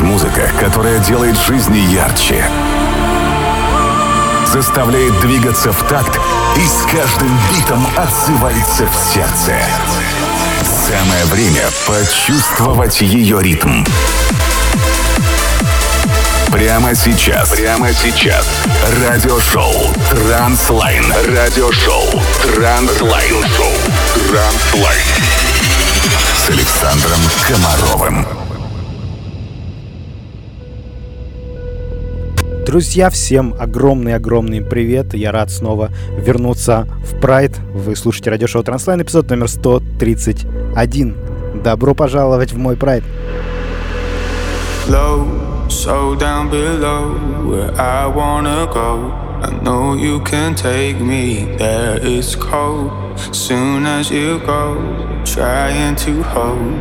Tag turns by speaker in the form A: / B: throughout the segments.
A: Есть музыка, которая делает жизни ярче, заставляет двигаться в такт и с каждым битом отзывается в сердце. Самое время почувствовать ее ритм. Прямо сейчас. Прямо сейчас. Радиошоу Транслайн. Радиошоу Транслайн. Шоу Транслайн. С Александром Комаровым.
B: Друзья, всем огромный-огромный привет. Я рад снова вернуться в Прайд. Вы слушаете радиошоу Транслайн, эпизод номер 131. Добро пожаловать в мой Прайд.
C: I know you can take me there. It's cold. Soon as you go, trying to hold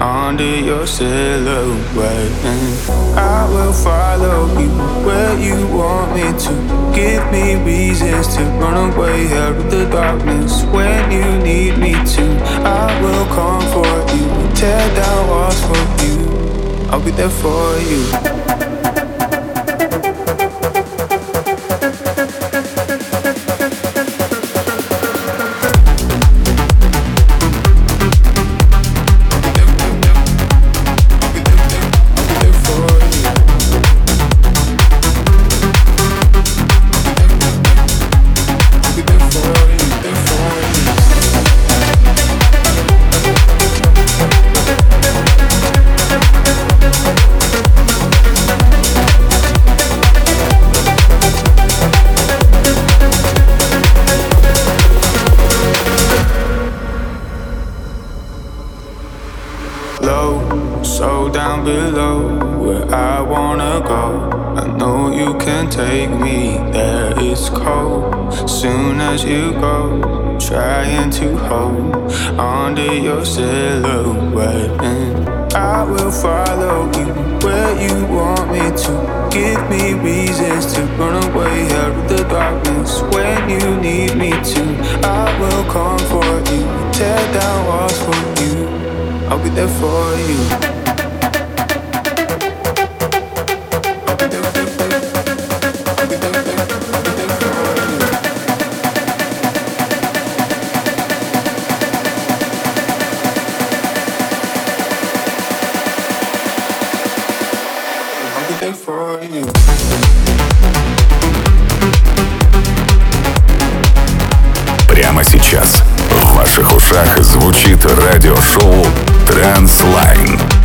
C: under your silhouette. And I will follow you where you want me to. Give me reasons to run away out of the darkness when you need me to. I will come for you, tear down walls for you. I'll be there for you. soon as you go, trying to hold onto your silhouette. And I will follow you where you want me to. Give me reasons to run away out of the darkness when you need me to. I will come for you, tear down walls for you. I'll be there for you.
A: ваших ушах звучит радиошоу «Транслайн».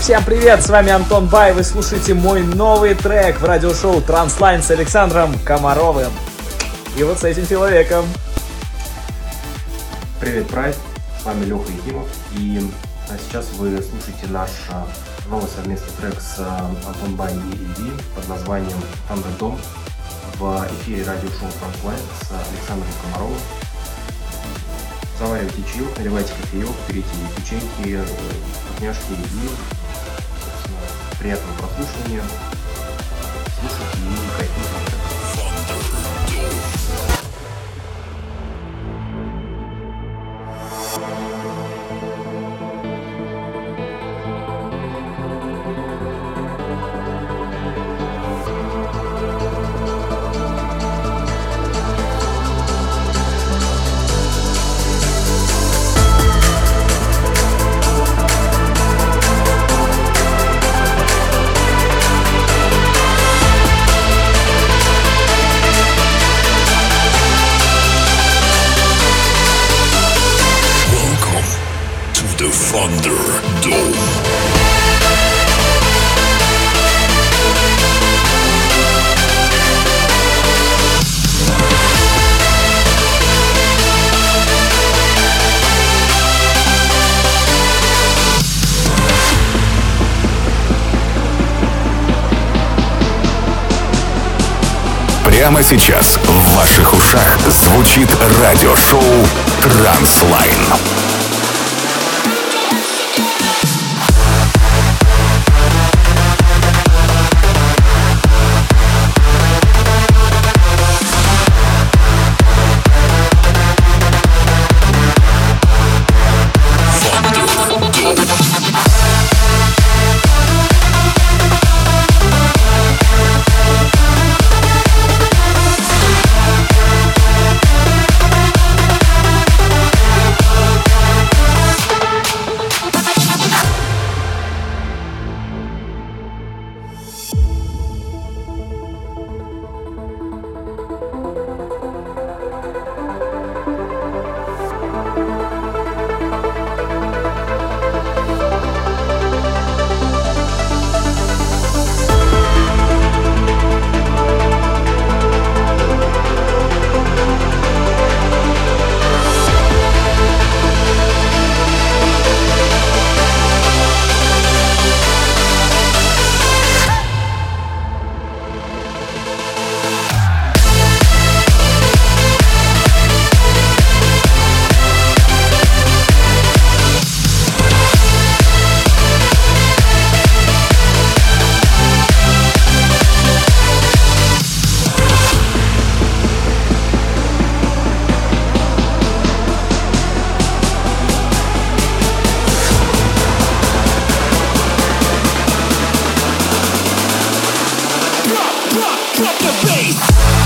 D: Всем привет, с вами Антон Бай, вы слушаете мой новый трек в радиошоу Транслайн с Александром Комаровым. И вот с этим человеком.
E: Привет, Прайд, с вами Леха Ефимов, и а сейчас вы слушаете наш а, новый совместный трек с а, Антон Бай и Иви под названием Thunderdome в эфире радиошоу Транслайн с Александром Комаровым. Заваривайте чаек, наливайте кофеек, берите печеньки, вкусняшки и приятного прослушивания. Слушайте и кайфуйте.
A: Прямо сейчас в ваших ушах звучит радиошоу «Транслайн».
F: Drop the bass.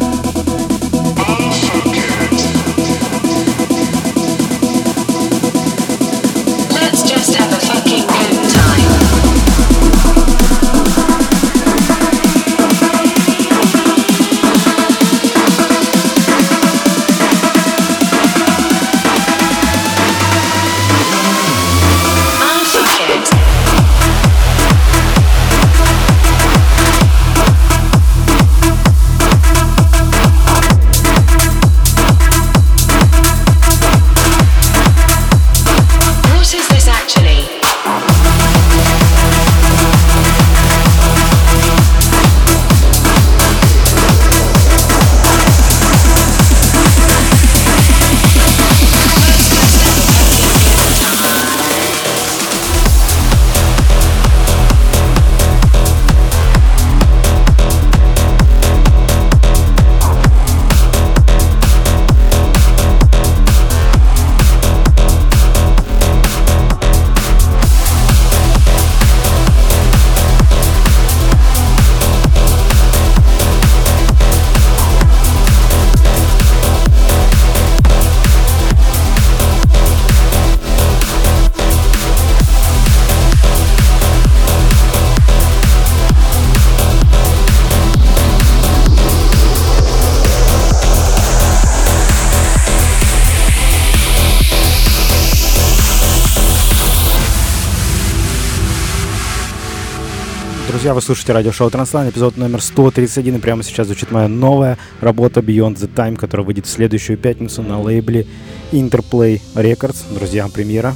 B: Друзья, вы слушаете радиошоу Транслайн, эпизод номер 131, и прямо сейчас звучит моя новая работа Beyond the Time, которая выйдет в следующую пятницу на лейбле Interplay Records. Друзья, премьера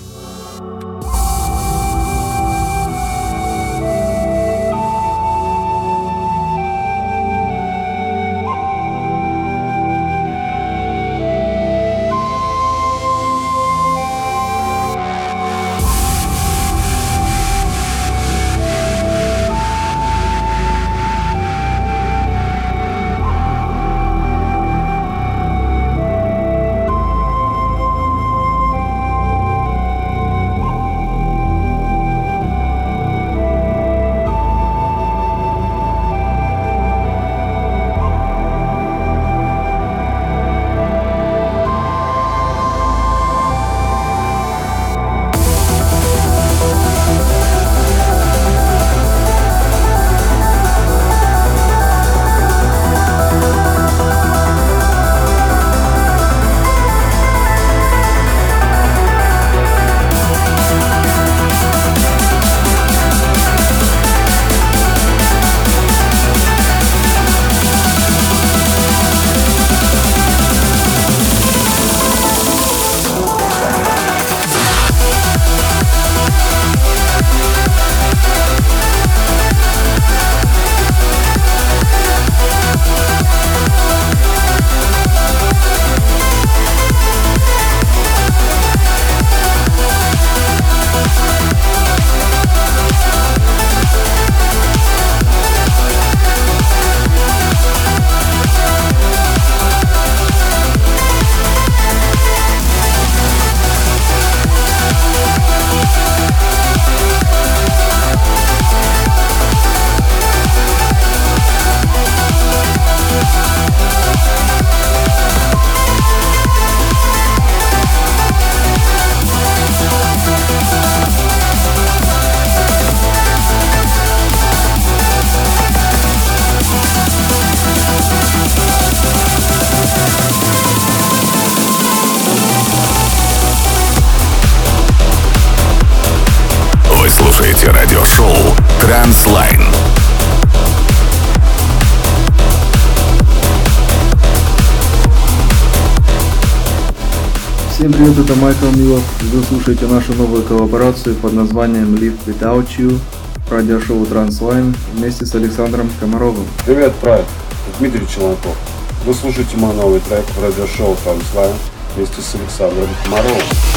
G: Милов. Вы слушаете нашу новую коллаборацию под названием Live Without You радиошоу Transline вместе с Александром Комаровым.
H: Привет, Прайд. Дмитрий Челноков. Вы слушаете мой новый трек в радиошоу Transline вместе с Александром Комаровым.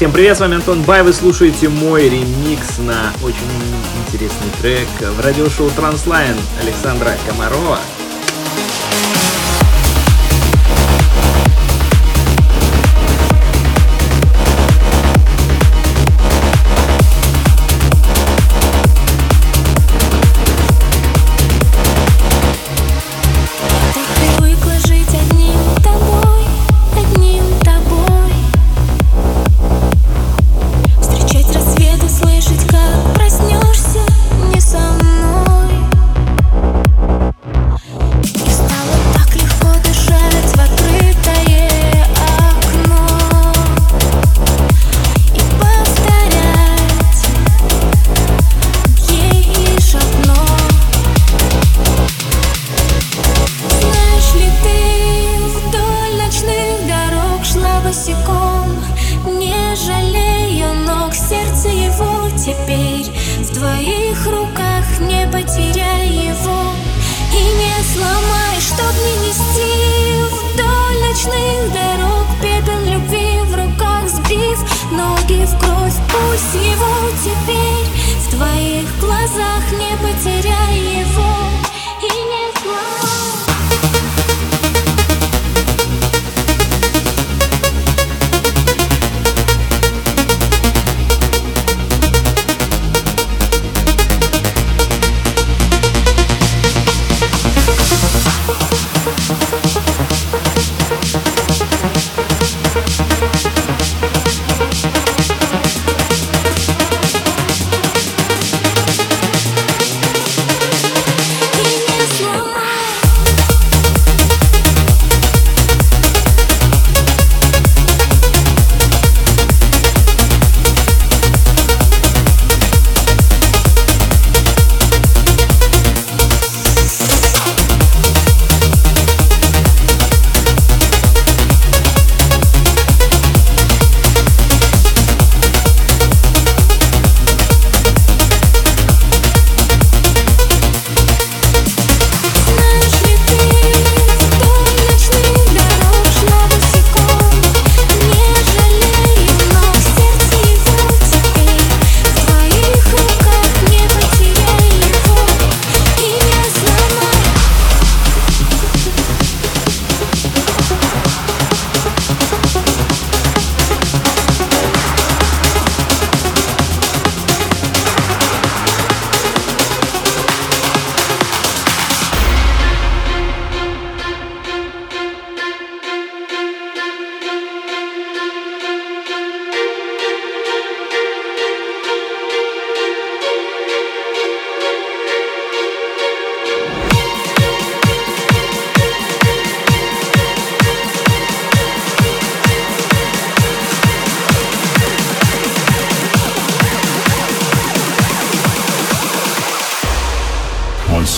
D: Всем привет, с вами Антон Бай, вы слушаете мой ремикс на очень интересный трек в радиошоу Transline Александра Комарова.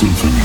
F: symphony.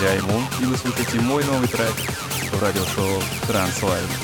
I: Дядя Аймун и вы слушаете мой новый трек в радиошоу Транслайв.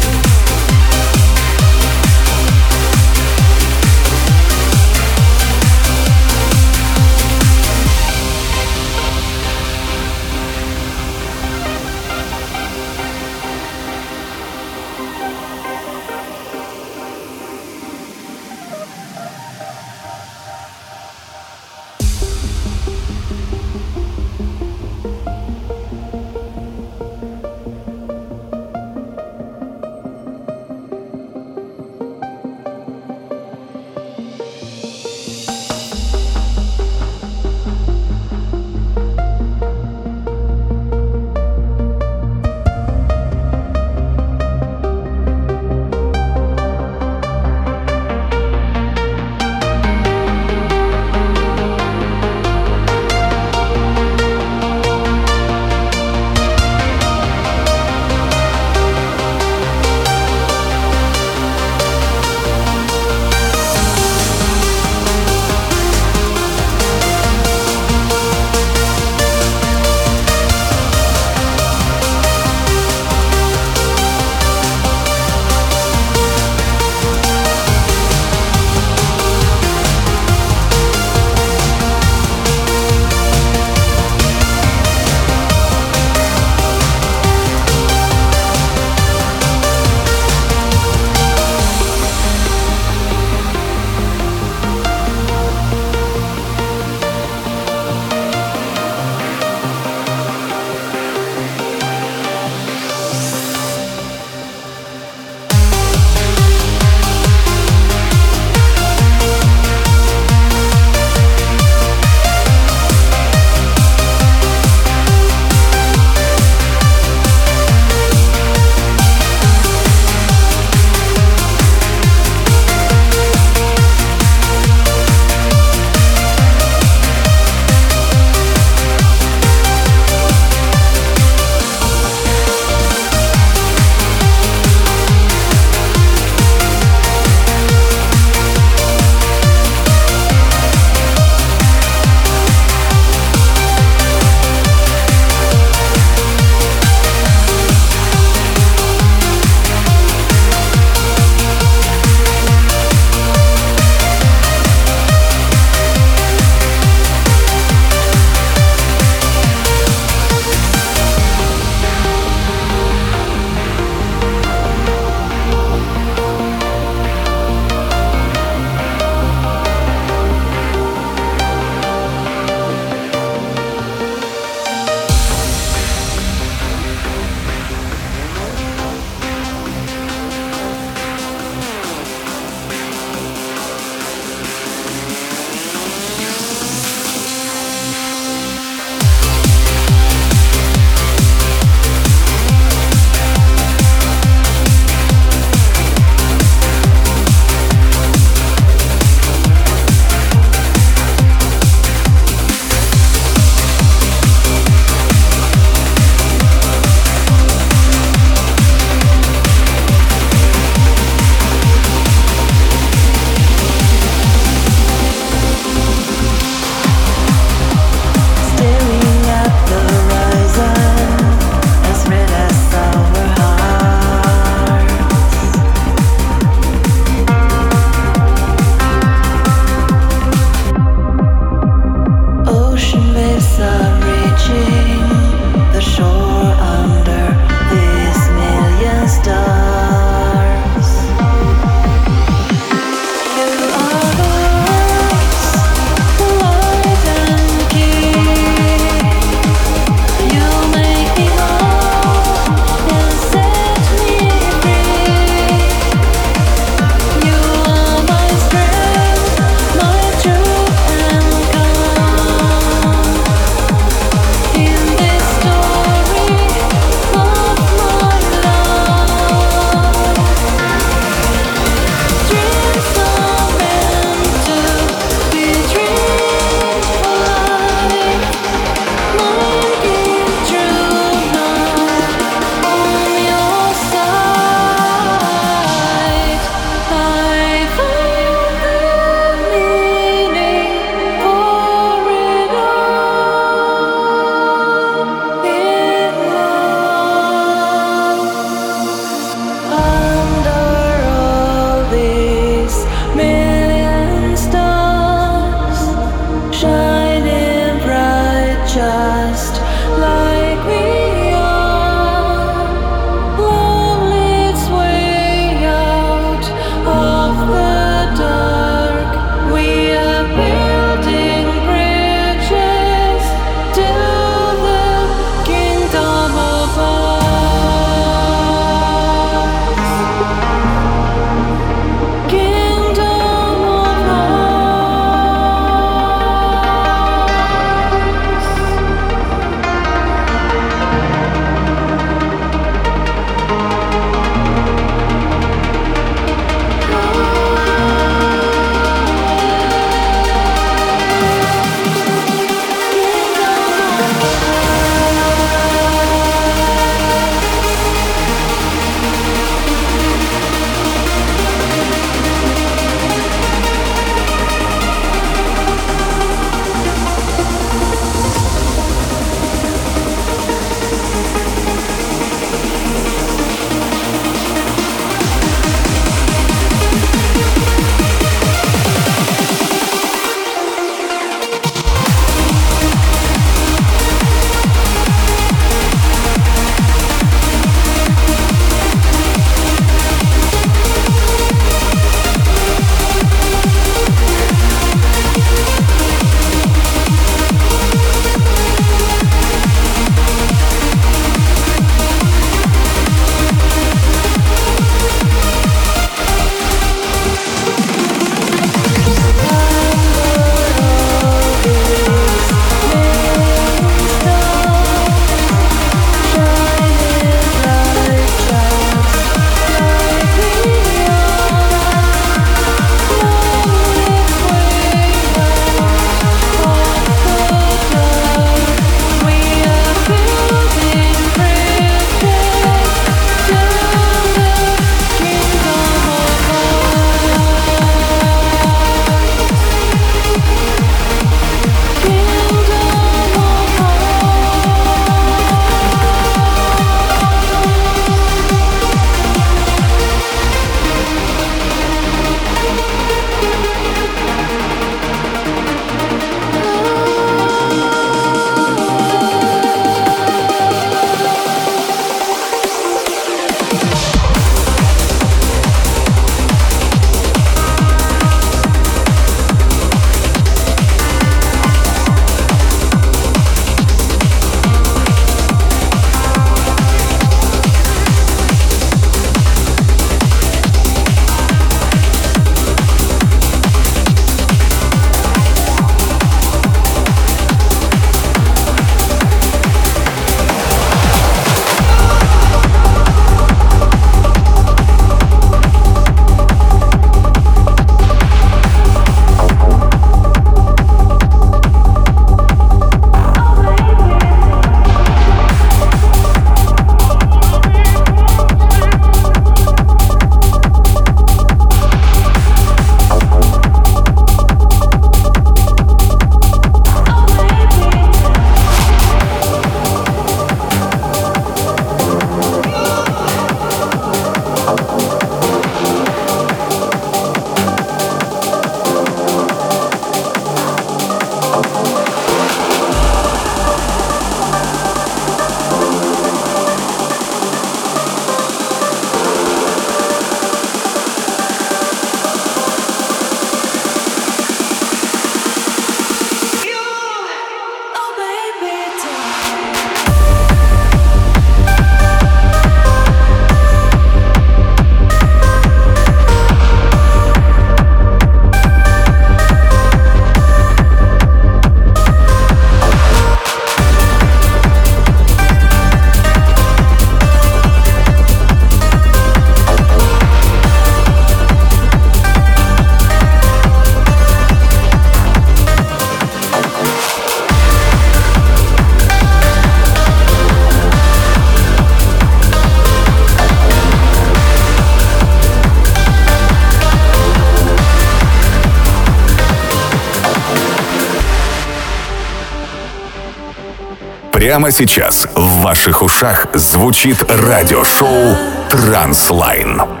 A: Прямо сейчас в ваших ушах звучит радиошоу «Транслайн».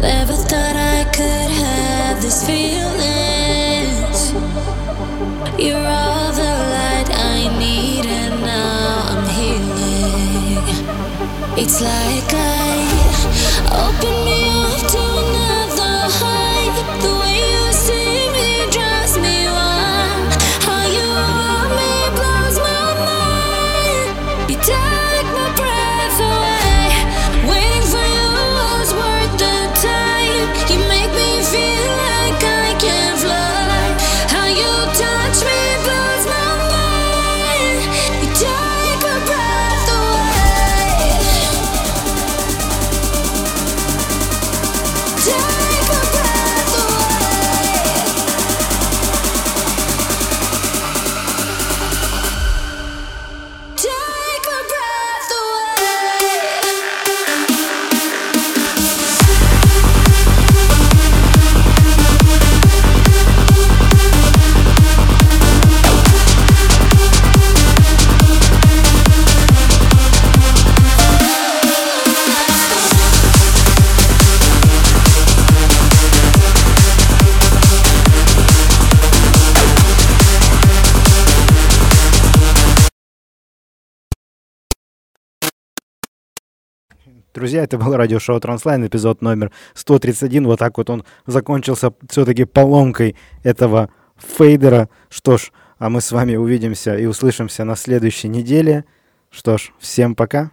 J: Never thought I could have these feelings. You're all the light I need, and now I'm healing. It's like I open me up to
B: Друзья, это было радиошоу Транслайн, эпизод номер 131. Вот так вот он закончился все-таки поломкой этого фейдера. Что ж, а мы с вами увидимся и услышимся на следующей неделе. Что ж, всем пока.